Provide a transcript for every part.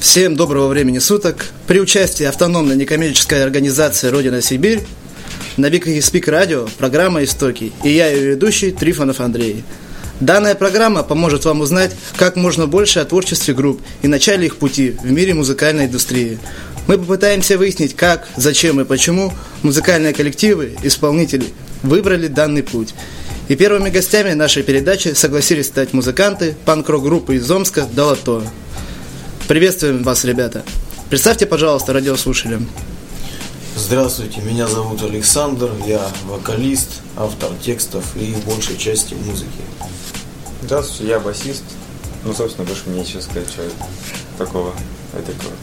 Всем доброго времени суток. При участии автономной некоммерческой организации «Родина Сибирь» на Биг Спик Радио программа «Истоки» и я ее ведущий Трифонов Андрей. Данная программа поможет вам узнать как можно больше о творчестве групп и начале их пути в мире музыкальной индустрии. Мы попытаемся выяснить, как, зачем и почему музыкальные коллективы, исполнители выбрали данный путь. И первыми гостями нашей передачи согласились стать музыканты панк-рок группы из Омска «Долото». Приветствуем вас, ребята. Представьте, пожалуйста, радиослушателям. Здравствуйте, меня зовут Александр, я вокалист, автор текстов и большей части музыки. Здравствуйте, я басист. Ну, собственно, больше мне нечего сказать, что такого, такого.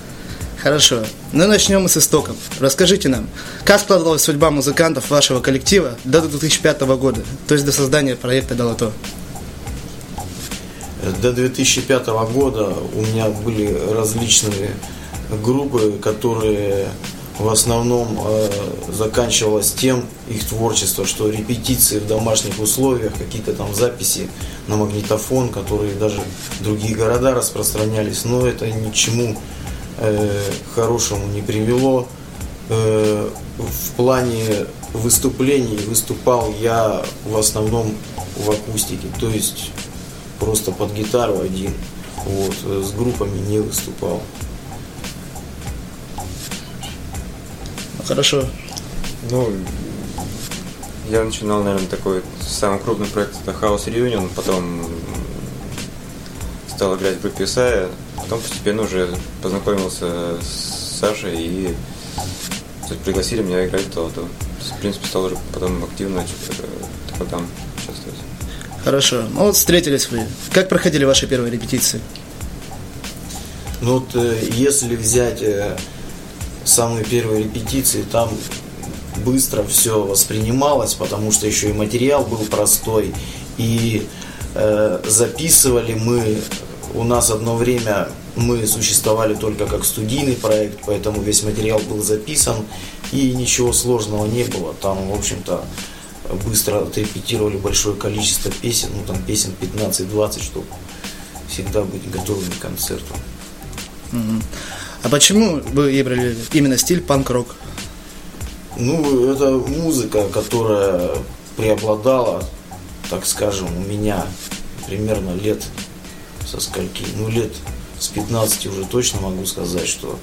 Хорошо. Ну, начнем мы с истоков. Расскажите нам, как складывалась судьба музыкантов вашего коллектива до 2005 года, то есть до создания проекта «Долото»? До 2005 года у меня были различные группы, которые в основном э, заканчивалось тем их творчество, что репетиции в домашних условиях, какие-то там записи на магнитофон, которые даже другие города распространялись, но это ни к чему э, хорошему не привело. Э, в плане выступлений выступал я в основном в акустике, то есть просто под гитару один. Вот, э, с группами не выступал. Хорошо. Ну, я начинал, наверное, такой самый крупный проект это House Reunion, потом стал играть в группе Исайя, потом постепенно уже познакомился с Сашей и пригласили меня играть в то, то в принципе стал уже потом активно э, там. Хорошо. Ну вот встретились вы. Как проходили ваши первые репетиции? Ну вот э, если взять э, самые первые репетиции, там быстро все воспринималось, потому что еще и материал был простой. И э, записывали мы, у нас одно время мы существовали только как студийный проект, поэтому весь материал был записан, и ничего сложного не было. Там, в общем-то, быстро отрепетировали большое количество песен, ну там песен 15-20, чтобы всегда быть готовыми к концерту. А почему вы выбрали именно стиль панк-рок? Ну, это музыка, которая преобладала, так скажем, у меня примерно лет со скольки, ну лет с 15 уже точно могу сказать, что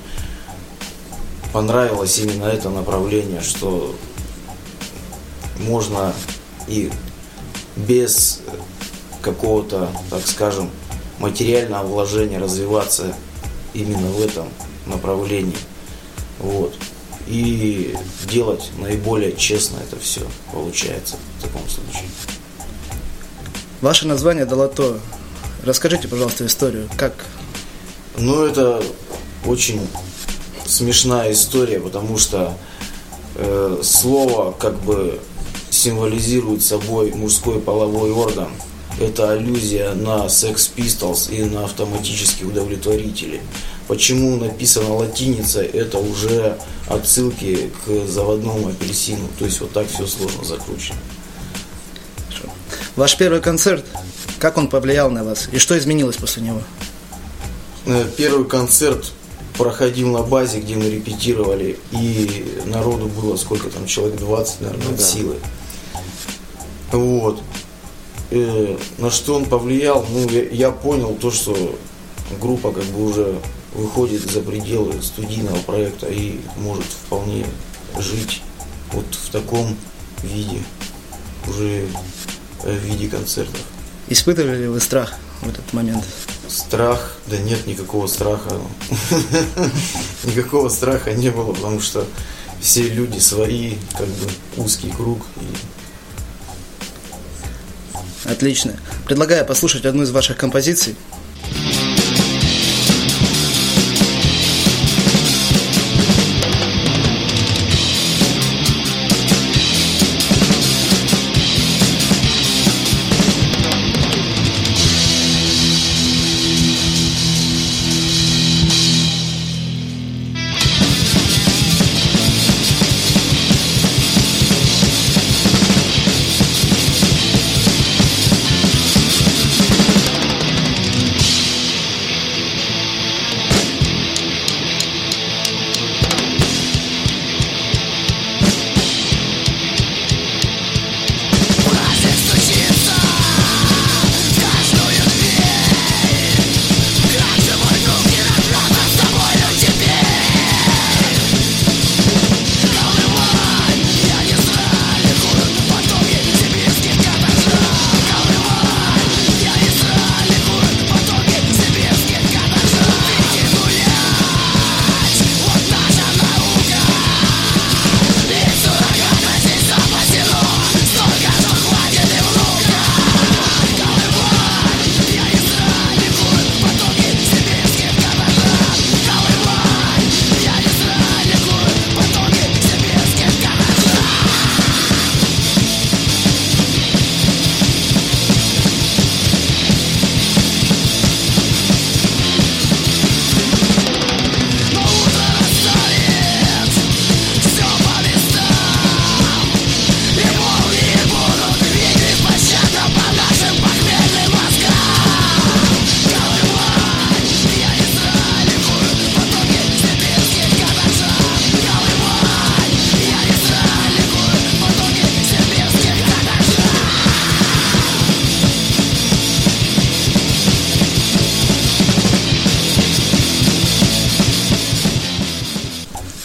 понравилось именно это направление, что можно и без какого-то, так скажем, материального вложения развиваться именно в этом направлении. Вот. И делать наиболее честно это все получается в таком случае. Ваше название Долото. Расскажите, пожалуйста, историю. Как? Ну, это очень смешная история, потому что э, слово как бы символизирует собой мужской половой орган. Это аллюзия на Sex Pistols и на автоматические удовлетворители. Почему написана латиница, это уже отсылки к заводному апельсину. То есть вот так все сложно закручено. Ваш первый концерт, как он повлиял на вас и что изменилось после него? Э, первый концерт проходил на базе, где мы репетировали, и народу было сколько там, человек 20, наверное, от да. силы. Вот. Э, на что он повлиял? Ну, я, я понял то, что группа как бы уже выходит за пределы студийного проекта и может вполне жить вот в таком виде, уже в виде концертов. Испытывали ли вы страх в этот момент? Страх? Да нет никакого страха. Никакого страха не было, потому что все люди свои, как бы узкий круг. Отлично. Предлагаю послушать одну из ваших композиций.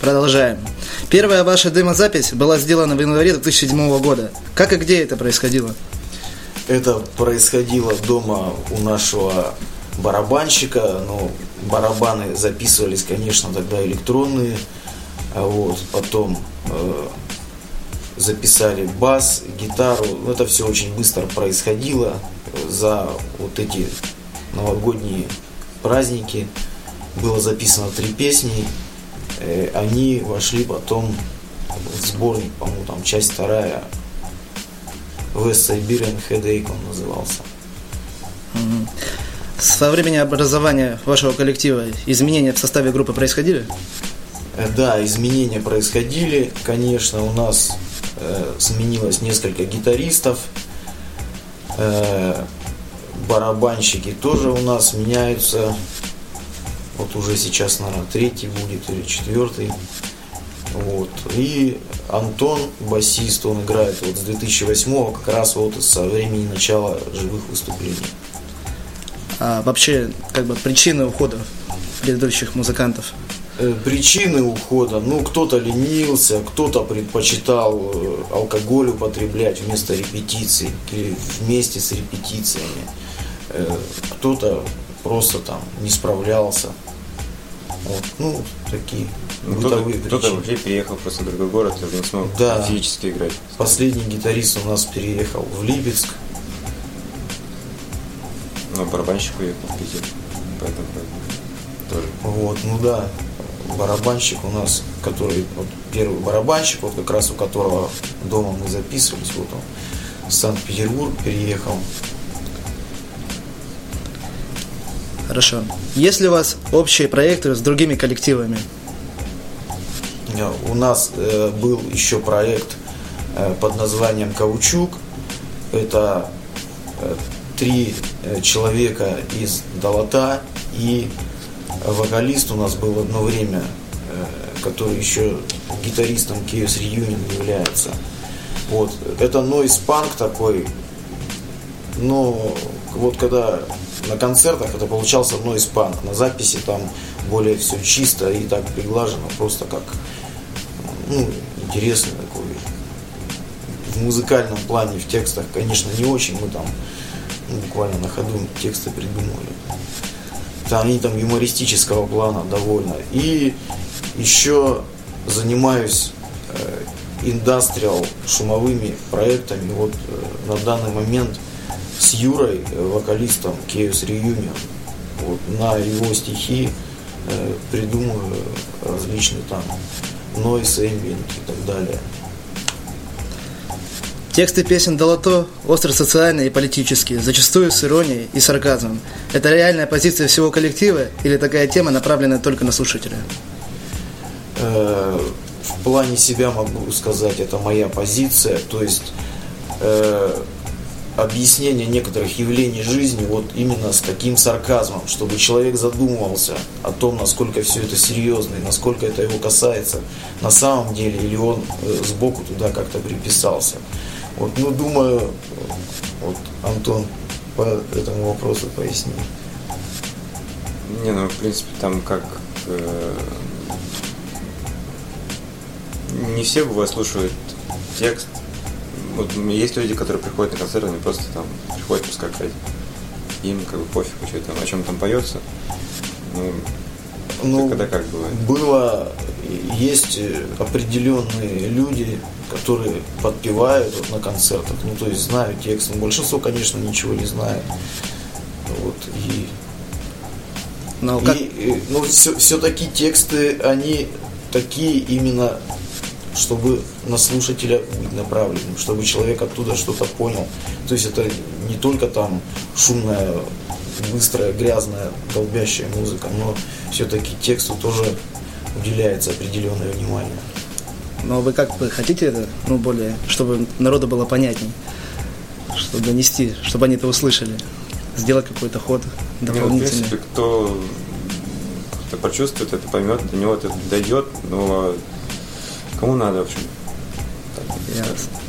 Продолжаем. Первая ваша демозапись была сделана в январе 2007 года. Как и где это происходило? Это происходило дома у нашего барабанщика, но барабаны записывались, конечно, тогда электронные. А вот, потом э, записали бас, гитару. Это все очень быстро происходило за вот эти новогодние праздники. Было записано три песни. Э, они вошли потом в сборник, по-моему, там часть вторая. West Siberian Headache он назывался. Со времени образования вашего коллектива изменения в составе группы происходили? Э, да, изменения происходили. Конечно, у нас э, сменилось несколько гитаристов. Э, барабанщики тоже у нас меняются. Вот уже сейчас, наверное, третий будет или четвертый. Вот. И Антон, басист, он играет вот с 2008 как раз вот со времени начала живых выступлений. А вообще, как бы причины ухода предыдущих музыкантов? Э, причины ухода, ну, кто-то ленился, кто-то предпочитал э, алкоголь употреблять вместо репетиций или вместе с репетициями. Э, кто-то просто там не справлялся. Вот, ну, такие ну, бытовые кто-то, кто-то вообще переехал просто в другой город уже не смог да. физически играть. Последний гитарист у нас переехал в Липецк. Ну, барабанщик уехал в Питер. Поэтому тоже. Вот, ну да. Барабанщик у нас, который, вот первый барабанщик, вот как раз у которого дома мы записывались, вот он в Санкт-Петербург переехал. Хорошо. Есть ли у вас общие проекты с другими коллективами? Э, у нас э, был еще проект э, под названием «Каучук». Это э, три э, человека из Долота и вокалист у нас был одно время, э, который еще гитаристом Chaos Reunion является. Вот. Это нойс панк такой, но вот когда на концертах это получался нойс панк, на записи там более все чисто и так приглажено, просто как ну, интересный такой. В музыкальном плане, в текстах, конечно, не очень, мы там ну, буквально на ходу тексты придумали. Там, они там юмористического плана довольно. И еще занимаюсь э, индастриал шумовыми проектами. Вот э, на данный момент с Юрой, э, вокалистом Chaos Reunion, вот, на его стихи э, придумываю различные там noise, ambient и так далее. Тексты песен Долото остро социальные и политические, зачастую с иронией и сарказмом. Это реальная позиция всего коллектива или такая тема направленная только на слушателя? Э, в плане себя могу сказать, это моя позиция. То есть э, объяснение некоторых явлений жизни вот именно с таким сарказмом, чтобы человек задумывался о том, насколько все это серьезно и насколько это его касается на самом деле, или он э, сбоку туда как-то приписался. Вот, ну, думаю, вот Антон по этому вопросу пояснит. Не, ну, в принципе, там как... Э, не все бывает слушают текст, вот есть люди, которые приходят на концерт, они просто там приходят поскакать. Им как бы пофиг, что там, о чем там поется. Ну, ну когда как бывает? Было, есть определенные люди, которые подпевают вот на концертах, ну то есть знают текст. Но большинство, конечно, ничего не знает. Вот, и но как... И, ну, все, все-таки тексты, они такие именно чтобы на слушателя быть направленным, чтобы человек оттуда что-то понял. То есть это не только там шумная, быстрая, грязная, долбящая музыка, но все-таки тексту тоже уделяется определенное внимание. Но вы как бы хотите это, ну, более, чтобы народу было понятней, чтобы донести, чтобы они это услышали, сделать какой-то ход дополнительный. Ну, в принципе, кто, кто почувствует это, поймет, до него это дойдет, но Кому надо, в общем. Ясно.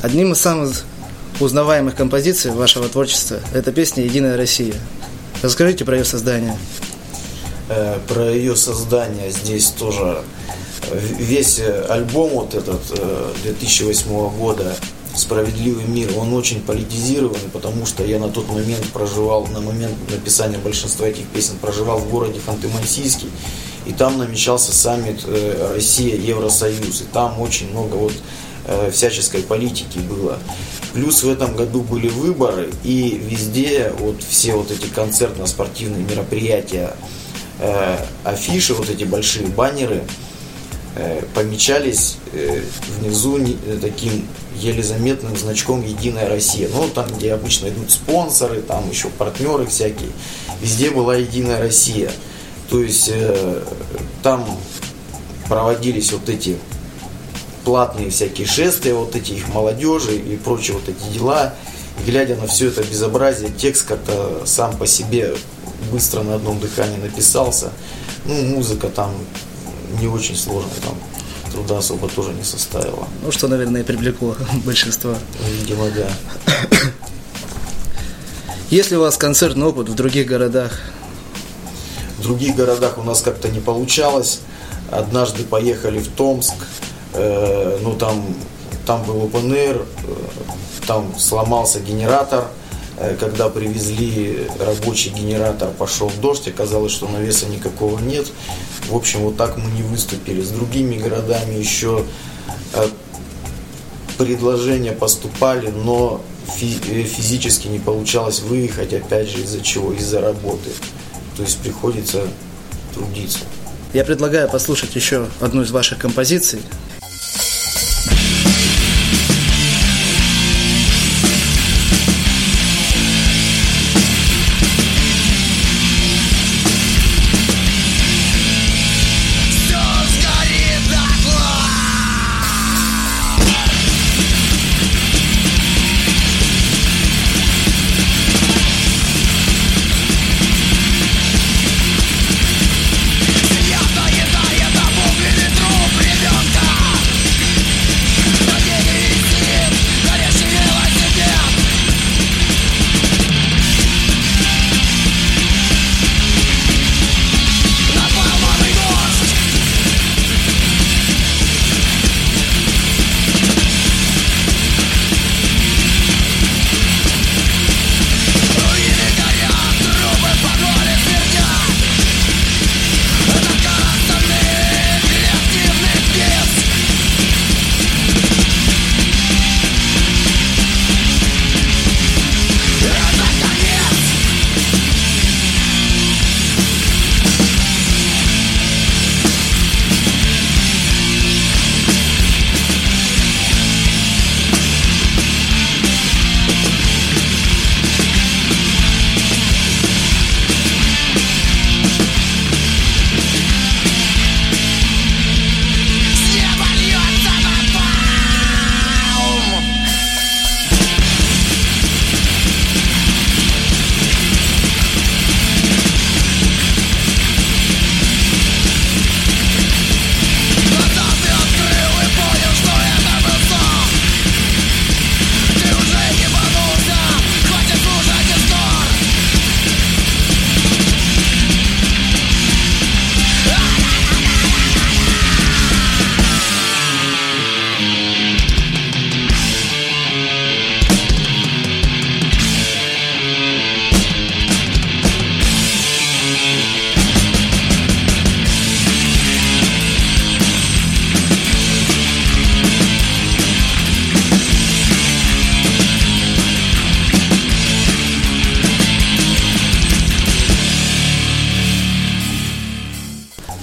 Одним из самых узнаваемых композиций вашего творчества – это песня «Единая Россия». Расскажите про ее создание. э, про ее создание здесь тоже весь альбом вот этот 2008 года «Справедливый мир», он очень политизированный, потому что я на тот момент проживал, на момент написания большинства этих песен, проживал в городе Ханты-Мансийский, и там намечался саммит Россия-Евросоюз, и там очень много вот всяческой политики было. Плюс в этом году были выборы, и везде вот все вот эти концертно-спортивные мероприятия, э, афиши, вот эти большие баннеры э, помечались э, внизу не, э, таким еле заметным значком «Единая Россия». Ну, там, где обычно идут спонсоры, там еще партнеры всякие. Везде была «Единая Россия». То есть э, там проводились вот эти платные всякие шествия, вот эти их молодежи и прочие вот эти дела. И глядя на все это безобразие, текст как-то сам по себе быстро на одном дыхании написался. Ну, музыка там не очень сложная, там труда особо тоже не составила. Ну, что, наверное, и привлекло большинство. Видимо, да. Есть ли у вас концертный опыт в других городах? В других городах у нас как-то не получалось. Однажды поехали в Томск, Э, ну там, там был air, э, там сломался генератор, э, когда привезли рабочий генератор, пошел дождь, оказалось, что навеса никакого нет. В общем, вот так мы не выступили. С другими городами еще предложения поступали, но физически не получалось выехать, опять же, из-за чего? Из-за работы. То есть приходится трудиться. Я предлагаю послушать еще одну из ваших композиций.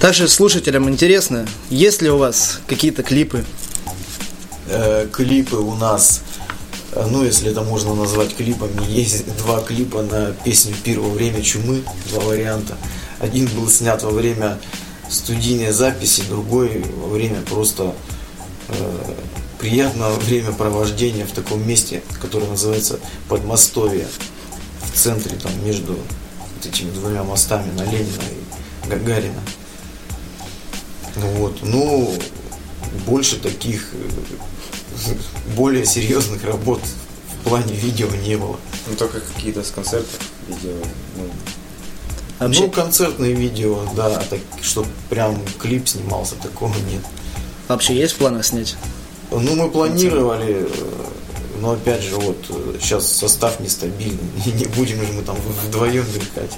Также слушателям интересно, есть ли у вас какие-то клипы? Э, клипы у нас, э, ну если это можно назвать клипами, есть два клипа на песню «Пир во время чумы», два варианта. Один был снят во время студийной записи, другой во время просто э, приятного времяпровождения в таком месте, которое называется Подмостовье, в центре, там, между вот этими двумя мостами на Ленина и Гагарина. Вот. Ну, больше таких э, более серьезных работ в плане видео не было. Ну, только какие-то с концертов видео. Ну, Вообще... Ну, концертные видео, да, так, что прям клип снимался, такого нет. Вообще есть планы снять? Ну, мы планировали, э, но опять же, вот сейчас состав нестабильный, и не будем же мы там вдвоем мелькать.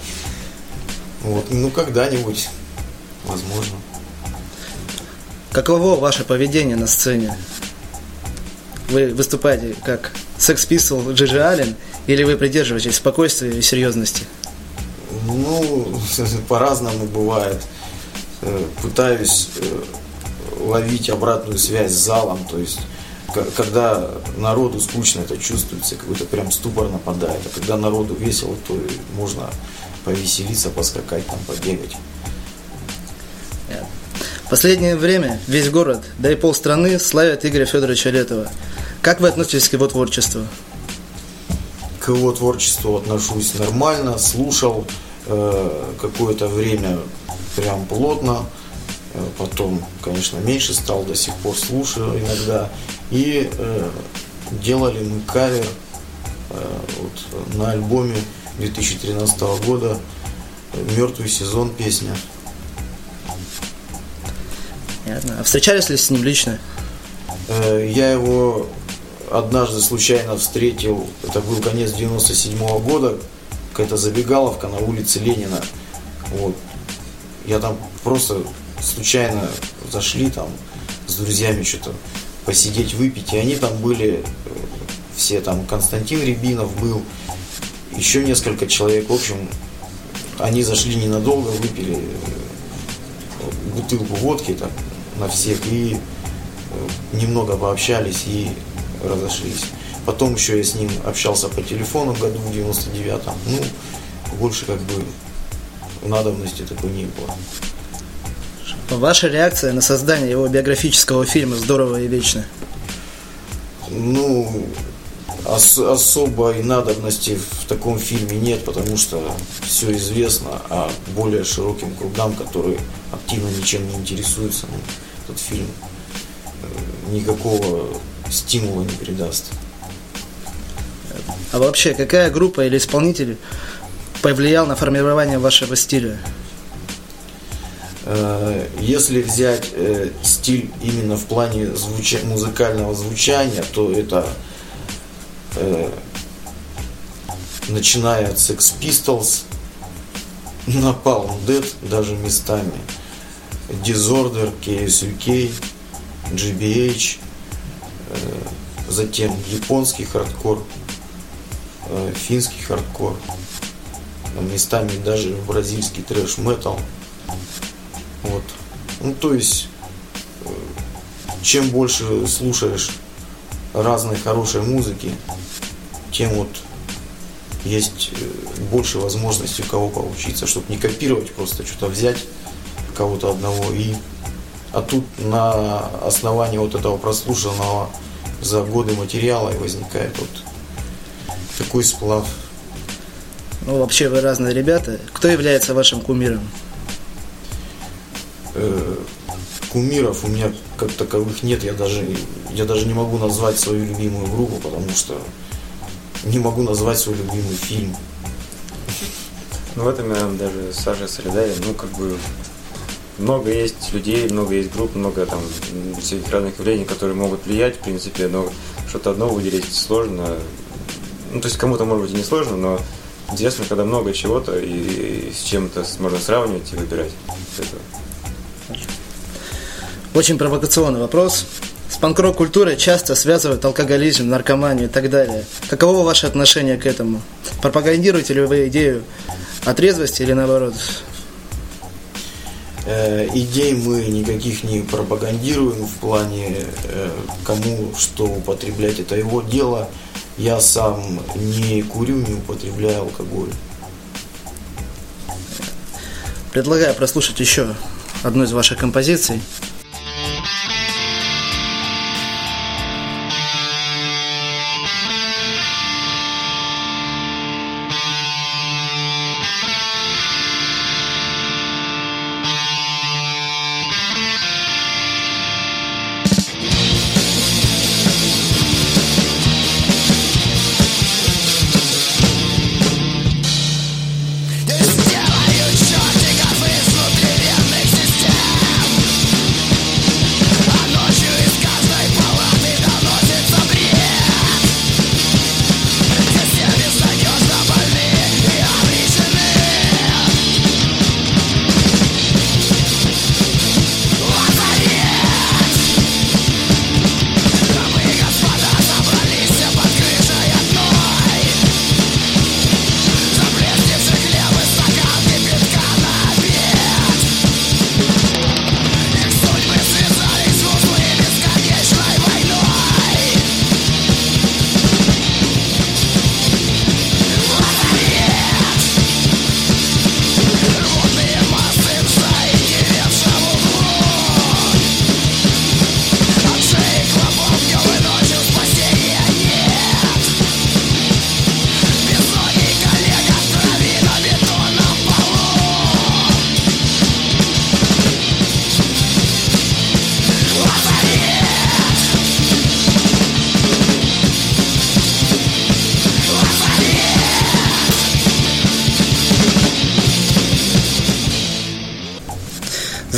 Вот, ну когда-нибудь, возможно. Каково ваше поведение на сцене? Вы выступаете как Sex Pistol Джиджи Аллен или вы придерживаетесь спокойствия и серьезности? Ну, по-разному бывает. Э, пытаюсь э, ловить обратную связь с залом, то есть когда народу скучно это чувствуется, какой-то прям ступор нападает, а когда народу весело, то можно повеселиться, поскакать, там, побегать. Последнее время весь город, да и полстраны славят Игоря Федоровича Летова. Как вы относитесь к его творчеству? К его творчеству отношусь нормально, слушал э, какое-то время прям плотно, э, потом, конечно, меньше стал, до сих пор слушаю иногда. И э, делали мы кавер э, вот, на альбоме 2013 года «Мертвый сезон» песня. Понятно. А встречались ли с ним лично? Э, я его однажды случайно встретил, это был конец 97 -го года, какая-то забегаловка на улице Ленина. Вот. Я там просто случайно зашли там с друзьями что-то посидеть, выпить, и они там были, э, все там, Константин Рябинов был, еще несколько человек, в общем, они зашли ненадолго, выпили э, бутылку водки так, на всех и э, немного пообщались и разошлись. Потом еще я с ним общался по телефону в году в 99-м. Ну, больше как бы надобности такой не было. Ваша реакция на создание его биографического фильма «Здорово и вечно»? Ну, ос- особой надобности в таком фильме нет, потому что все известно, а более широким кругам, которые активно ничем не интересуются, ну, этот фильм э, никакого стимула не придаст. А вообще, какая группа или исполнитель повлиял на формирование вашего стиля? Э, если взять э, стиль именно в плане звуча- музыкального звучания, то это начиная от Sex Pistols, Napalm Dead даже местами, Disorder, KSUK, GBH, э, затем японский хардкор, э, финский хардкор, местами даже бразильский трэш-метал. Вот. Ну, то есть, э, чем больше слушаешь разной хорошей музыки, тем вот есть больше возможностей у кого поучиться, чтобы не копировать, просто что-то взять кого-то одного и а тут на основании вот этого прослушанного за годы материала и возникает вот такой сплав. Ну, вообще вы разные ребята. Кто является вашим кумиром? Э, кумиров у меня как таковых нет. Я даже, я даже не могу назвать свою любимую группу, потому что не могу назвать свой любимый фильм. Ну, в этом я даже Саша солидарен. Ну, как бы много есть людей, много есть групп, много там всяких разных явлений, которые могут влиять, в принципе, но что-то одно выделить сложно. Ну, то есть кому-то, может быть, и не сложно, но интересно, когда много чего-то и с чем-то можно сравнивать и выбирать. Очень провокационный вопрос. С панк культурой часто связывают алкоголизм, наркоманию и так далее. Каково ваше отношение к этому? Пропагандируете ли вы идею о трезвости или наоборот? Э, идей мы никаких не пропагандируем в плане э, кому что употреблять, это его дело. Я сам не курю, не употребляю алкоголь. Предлагаю прослушать еще одну из ваших композиций.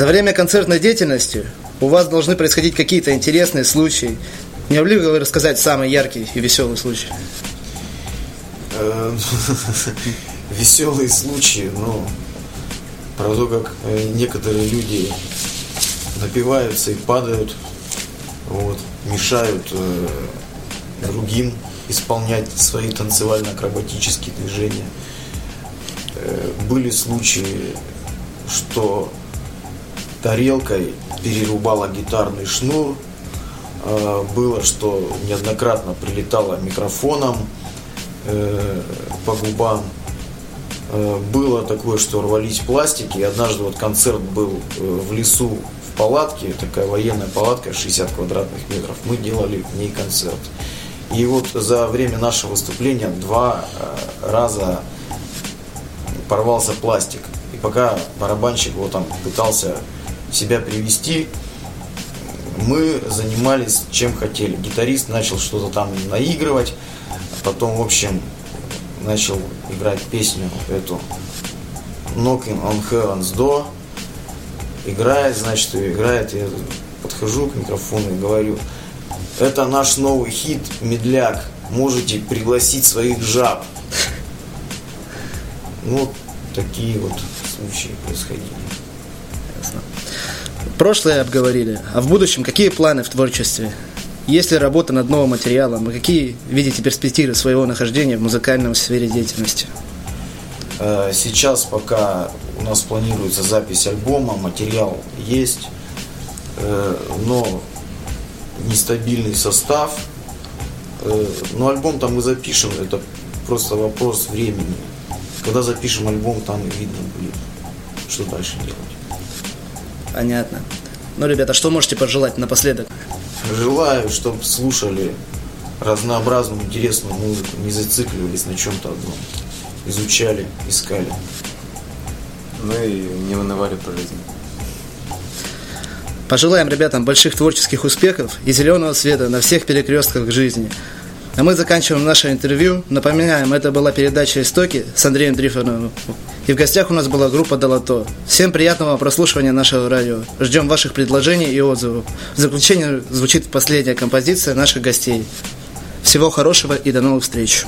За время концертной деятельности у вас должны происходить какие-то интересные случаи. Не могли бы вы рассказать самый яркий и веселый случай? Э, Веселые случаи, ну, про то, как э, некоторые люди напиваются и падают, вот, мешают э, другим исполнять свои танцевально-акробатические движения. Э, были случаи, что тарелкой перерубала гитарный шнур, э, было, что неоднократно прилетало микрофоном э, по губам, Э, было такое, что рвались пластики. И однажды вот концерт был в лесу в палатке, такая военная палатка, 60 квадратных метров. Мы делали в ней концерт. И вот за время нашего выступления два раза порвался пластик. И пока барабанщик вот там пытался себя привести, мы занимались чем хотели. Гитарист начал что-то там наигрывать, потом, в общем, начал играть песню эту Knocking on Heaven's Door. Играет, значит, играет. Я подхожу к микрофону и говорю, это наш новый хит «Медляк». Можете пригласить своих жаб. Ну, такие вот случаи происходили. Прошлое обговорили, а в будущем какие планы в творчестве? Есть ли работа над новым материалом? И какие видите перспективы своего нахождения в музыкальном сфере деятельности? Э, сейчас пока у нас планируется запись альбома, материал есть, э, но нестабильный состав. Э, но альбом там мы запишем, это просто вопрос времени. Когда запишем альбом, там видно будет, что дальше делать. Понятно. Ну, ребята, что можете пожелать напоследок? Желаю, чтобы слушали разнообразную, интересную музыку, не зацикливались на чем-то одном. Изучали, искали. Ну и не унывали по жизни. Пожелаем ребятам больших творческих успехов и зеленого света на всех перекрестках жизни. А мы заканчиваем наше интервью. Напоминаем, это была передача «Истоки» с Андреем Трифоновым. И в гостях у нас была группа «Долото». Всем приятного прослушивания нашего радио. Ждем ваших предложений и отзывов. В заключение звучит последняя композиция наших гостей. Всего хорошего и до новых встреч.